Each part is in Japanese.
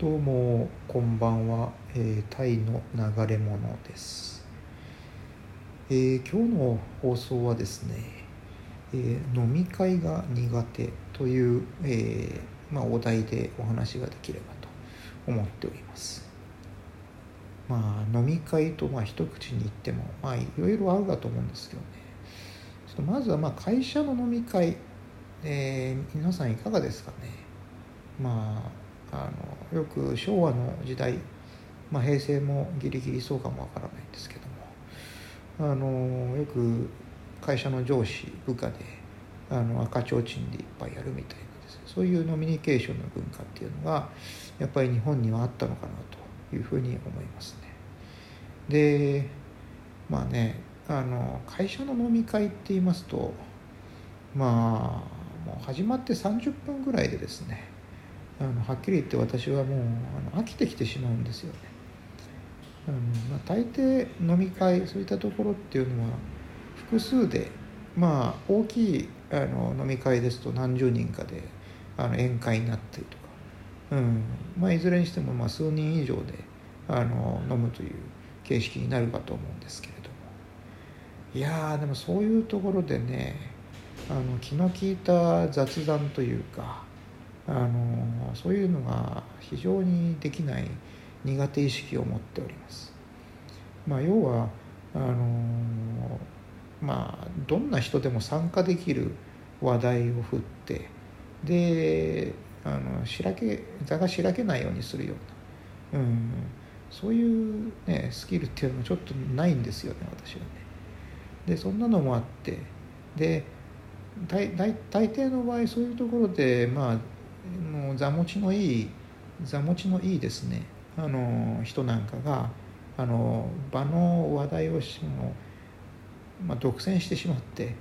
どうもこんばんは、えー、タイの流れ物です、えー今日の放送はですね、えー飲み会が苦手という、えーまあ、お題でお話ができればと思っております。まあ飲み会とまあ一口に言ってもまあいろいろあるかと思うんですけどね。ちょっとまずはまあ会社の飲み会、えー皆さんいかがですかね。まああのよく昭和の時代、まあ、平成もギリギリそうかもわからないんですけどもあのよく会社の上司部下であの赤ちょうちんでいっぱいやるみたいなですねそういうノミニケーションの文化っていうのがやっぱり日本にはあったのかなというふうに思いますね。でまあねあの会社の飲み会って言いますとまあもう始まって30分ぐらいでですねあのはっきり言って私はもうあの飽きてきてしまうんですよね。あのまあ、大抵飲み会そういったところっていうのは複数でまあ大きいあの飲み会ですと何十人かであの宴会になったりとか、うん。まあ、いずれにしてもまあ数人以上であの飲むという形式になるかと思うんですけれども。いやでもそういうところでねあの気の利いた雑談というかあのそういうのが非常にできない苦手意識を持っております。まあ、要はあのまあどんな人でも参加できる話題を振ってであのしらけ座がしらけないようにするような、うん、そういう、ね、スキルっていうのはちょっとないんですよね私はね。でそんなのもあってで大大大抵の場合そういうところでまあもう座持ちのいい座持ちのいいですねあの人なんかがあの場の話題をしも、まあ、独占してしまって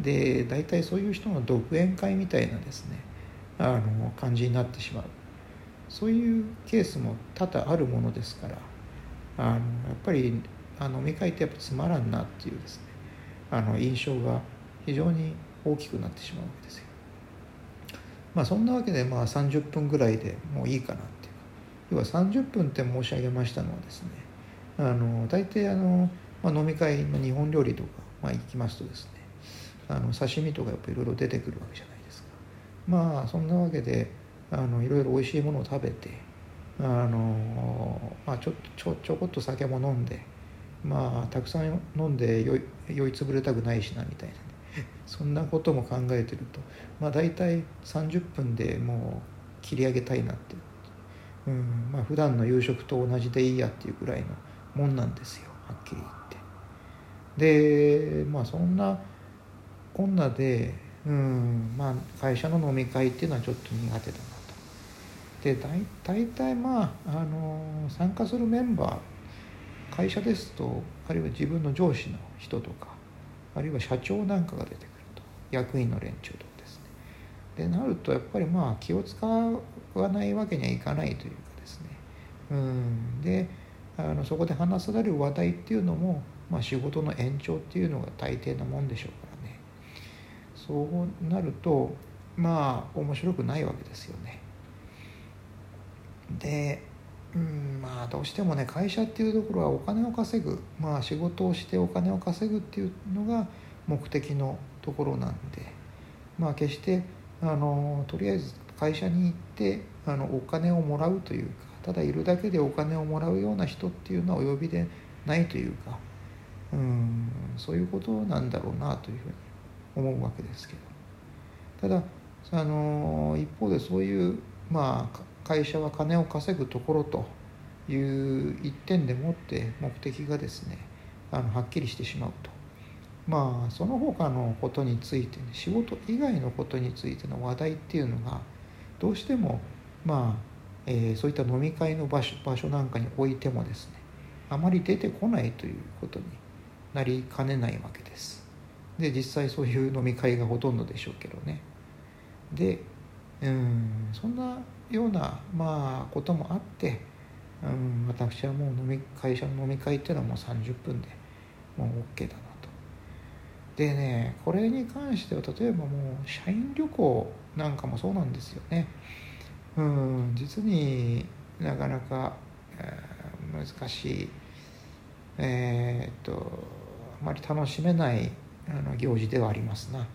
で大体そういう人の独演会みたいなですねあの感じになってしまうそういうケースも多々あるものですからあのやっぱりあの飲み会ってやっぱつまらんなっていうですねあの印象が非常に大きくなってしまうわけですよ。まあそんなわけでまあ30分ぐらいでもういいかなっていう。要は30分って申し上げましたのはですねあの大抵あの、まあ、飲み会の日本料理とか、まあ、行きますとですねあの刺身とかやっぱいろいろ出てくるわけじゃないですか。まあそんなわけであのいろいろ美味しいものを食べてあの、まあ、ちょちょちょこっと酒も飲んでまあたくさん飲んで酔い酔いつぶれたくないしなみたいなね。そんなことも考えてると。まあ大体30分でもう切り上げたいなって。うんまあ普段の夕食と同じでいいやっていうぐらいのもんなんですよ。はっきり言って。でまあそんなこんなでうんまあ会社の飲み会っていうのはちょっと苦手だなと。で大大体まああの参加するメンバー会社ですとあるいは自分の上司の人とかあるいは社長なんかが出てくると役員の連中とかですね。でなるとやっぱりまあ気を使わないわけにはいかないというかですね。うん。であのそこで話される話題っていうのも、まあ、仕事の延長っていうのが大抵なもんでしょうからね。そうなるとまあ面白くないわけですよね。でうんまあどうしてもね会社っていうところはお金を稼ぐ。まあ仕事をしてお金を稼ぐっていうのが目的のところなんで。まあ決してあのとりあえず会社に行ってあのお金をもらうというかただいるだけでお金をもらうような人っていうのはお呼びでないというかうんそういうことなんだろうなというふうに思うわけですけど。ただあの一方でそういうまあ会社は金を稼ぐところという一点でもって目的がですねあのはっきりしてしまうと。まあその他のことについて、ね、仕事以外のことについての話題っていうのがどうしてもまあ、えーそういった飲み会の場所場所なんかにおいてもですねあまり出てこないということになりかねないわけです。で実際そういう飲み会がほとんどでしょうけどね。でうんそんなようなまあこともあって、うん、私はもう飲み会社の飲み会っていうのはもう30分でもう OK だなと。でねこれに関しては例えばもう社員旅行なんかもそうなんですよね。うん実になかなか、えー、難しいえー、っとあまり楽しめないあの行事ではありますな。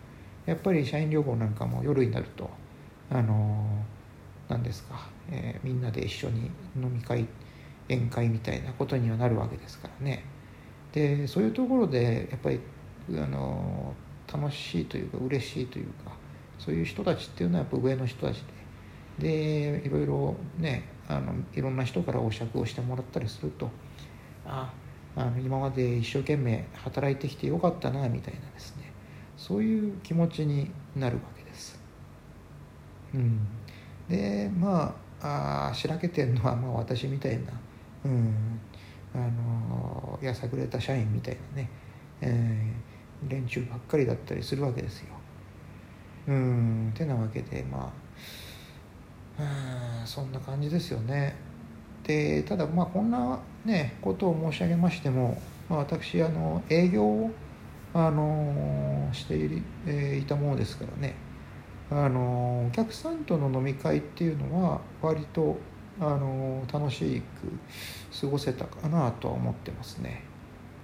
やっぱり社員旅行なんかも夜になるとあの何ですか、えー、みんなで一緒に飲み会宴会みたいなことにはなるわけですからね。でそういうところでやっぱりあの楽しいというか嬉しいというかそういう人たちっていうのはやっぱ上の人たちで。でいろいろねあのいろんな人からお酌をしてもらったりするとああの今まで一生懸命働いてきてよかったなみたいなですね。そういう気持ちになるわけです。うん、でまああしらけてるのはまあ私みたいな、うん、あのやさぐれた社員みたいなね、えー、連中ばっかりだったりするわけですよ。うんてなわけでまあそんな感じですよね。でただまあこんなねことを申し上げましても、まあ、私あの営業をあのしてい,、えー、いたものですからねあのお客さんとの飲み会っていうのは割とあの楽しく過ごせたかなとは思ってますね。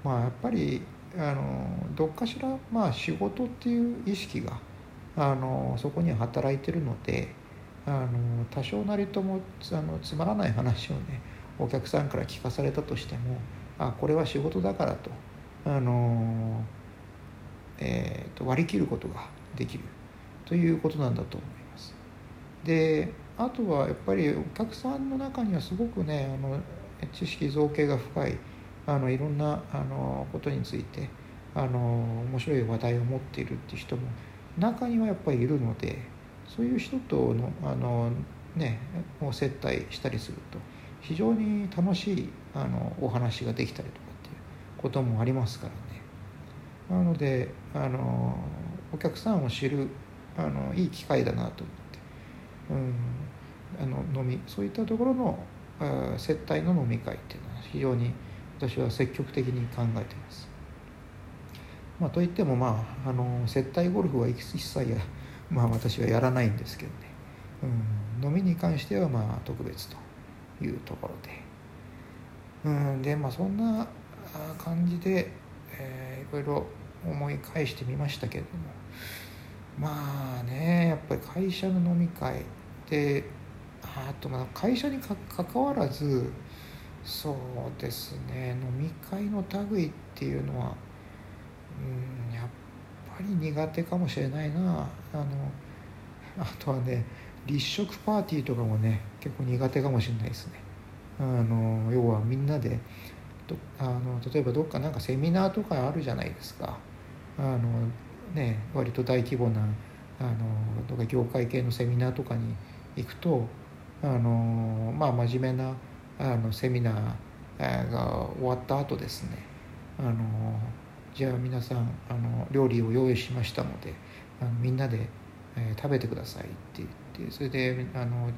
まあ、やっぱりあのどっかしら、まあ、仕事っていう意識があのそこには働いてるのであの多少なりともあのつまらない話をねお客さんから聞かされたとしてもあこれは仕事だからとあの、えーと、割り切ることができるということなんだと思います。であとはやっぱりお客さんの中にはすごくねあの知識造形が深いあのいろんなあのことについてあの面白い話題を持っているっていう人も中にはやっぱりいるのでそういう人とのあの、ね、を接待したりすると非常に楽しいあのお話ができたりとかっていうこともありますからねなのであのお客さんを知るあのいい機会だなと思って、うん、あの飲みそういったところの接待の飲み会っていうのは非常に私は積極的に考えています。まあ、といってもまああの接待ゴルフは一切や、まあ、私はやらないんですけどね、うん、飲みに関してはまあ特別というところで。うん。でまあそんな感じで、えー、いろいろ思い返してみましたけれども。まあねやっぱり会社の飲み会であとまあ会社にかかわらずそうですね飲み会の類っていうのはうんやっぱり苦手かもしれないな。あのあとはね立食パーティーとかもね結構苦手かもしれないですね。あの要はみんなであの例えばどっかなんかセミナーとかあるじゃないですか。あのね割と大規模なあのとか業界系のセミナーとかに行くとあのまあ真面目なあのセミナーが終わった後ですねあのじゃあ皆さんあの料理を用意しましたのであのみんなで、えー、食べてくださいって言ってそれであの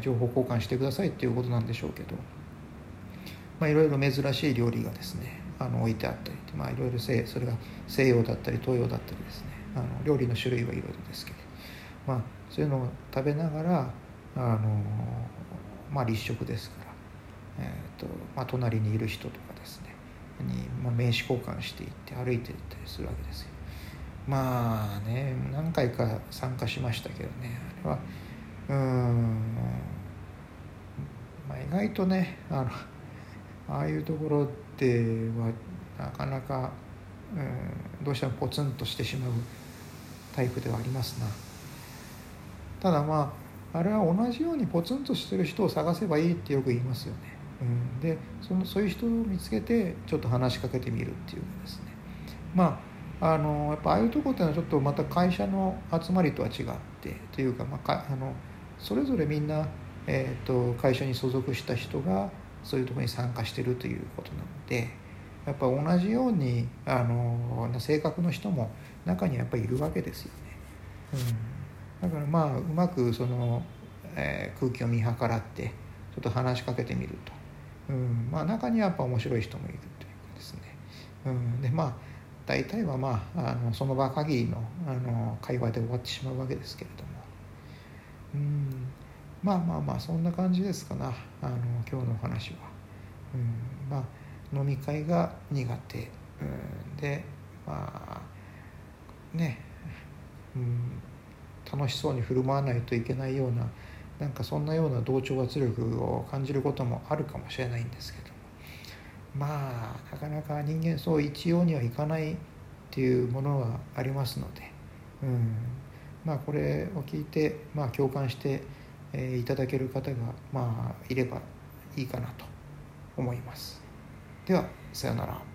情報交換してくださいっていうことなんでしょうけど、まあ、いろいろ珍しい料理がですねあの置いてあったり、まあ、いろいろそれが西洋だったり東洋だったりですね。あの料理の種類はいろいろですけど、まあ、そういうのを食べながらあの、まあ、立食ですから、えーとまあ、隣にいる人とかですね。に、まあ、名刺交換していって歩いていったりするわけですよ。まあね何回か参加しましたけどね。あれはうんまあ意外とねあのああいうところではなかなか、うん、どうしてもポツンとしてしまうタイプではありますな。ただまああれは同じようにポツンとしてる人を探せばいいってよく言いますよね。うん、でそのそういう人を見つけてちょっと話しかけてみるっていうですね。まああのやっぱああいうとこっていうのはちょっとまた会社の集まりとは違ってというか,、まあ、かあのそれぞれみんな、えーと、会社に所属した人がそういうところに参加してるということなのでやっぱ同じようにあの性格の人も中にはやっぱりいるわけですよね。うん、だからまあうまくその、えー、空気を見計らってちょっと話しかけてみると。うん。まあ、中にはやっぱ面白い人もいるというかですね、うん、でまあ大体はまああのその場限りのあの会話で終わってしまうわけですけれども、うんまあまあまあそんな感じですかな。あの今日のお話は。うん、まあ飲み会が苦手、うん、でまあね、うん、楽しそうに振る舞わないといけないようななんかそんなような同調圧力を感じることもあるかもしれないんですけどまあなかなか人間そう一様にはいかないっていうものがありますので、うん、まあこれを聞いて、まあ、共感して、え、いただける方がまあいればいいかなと思います。ではさようなら。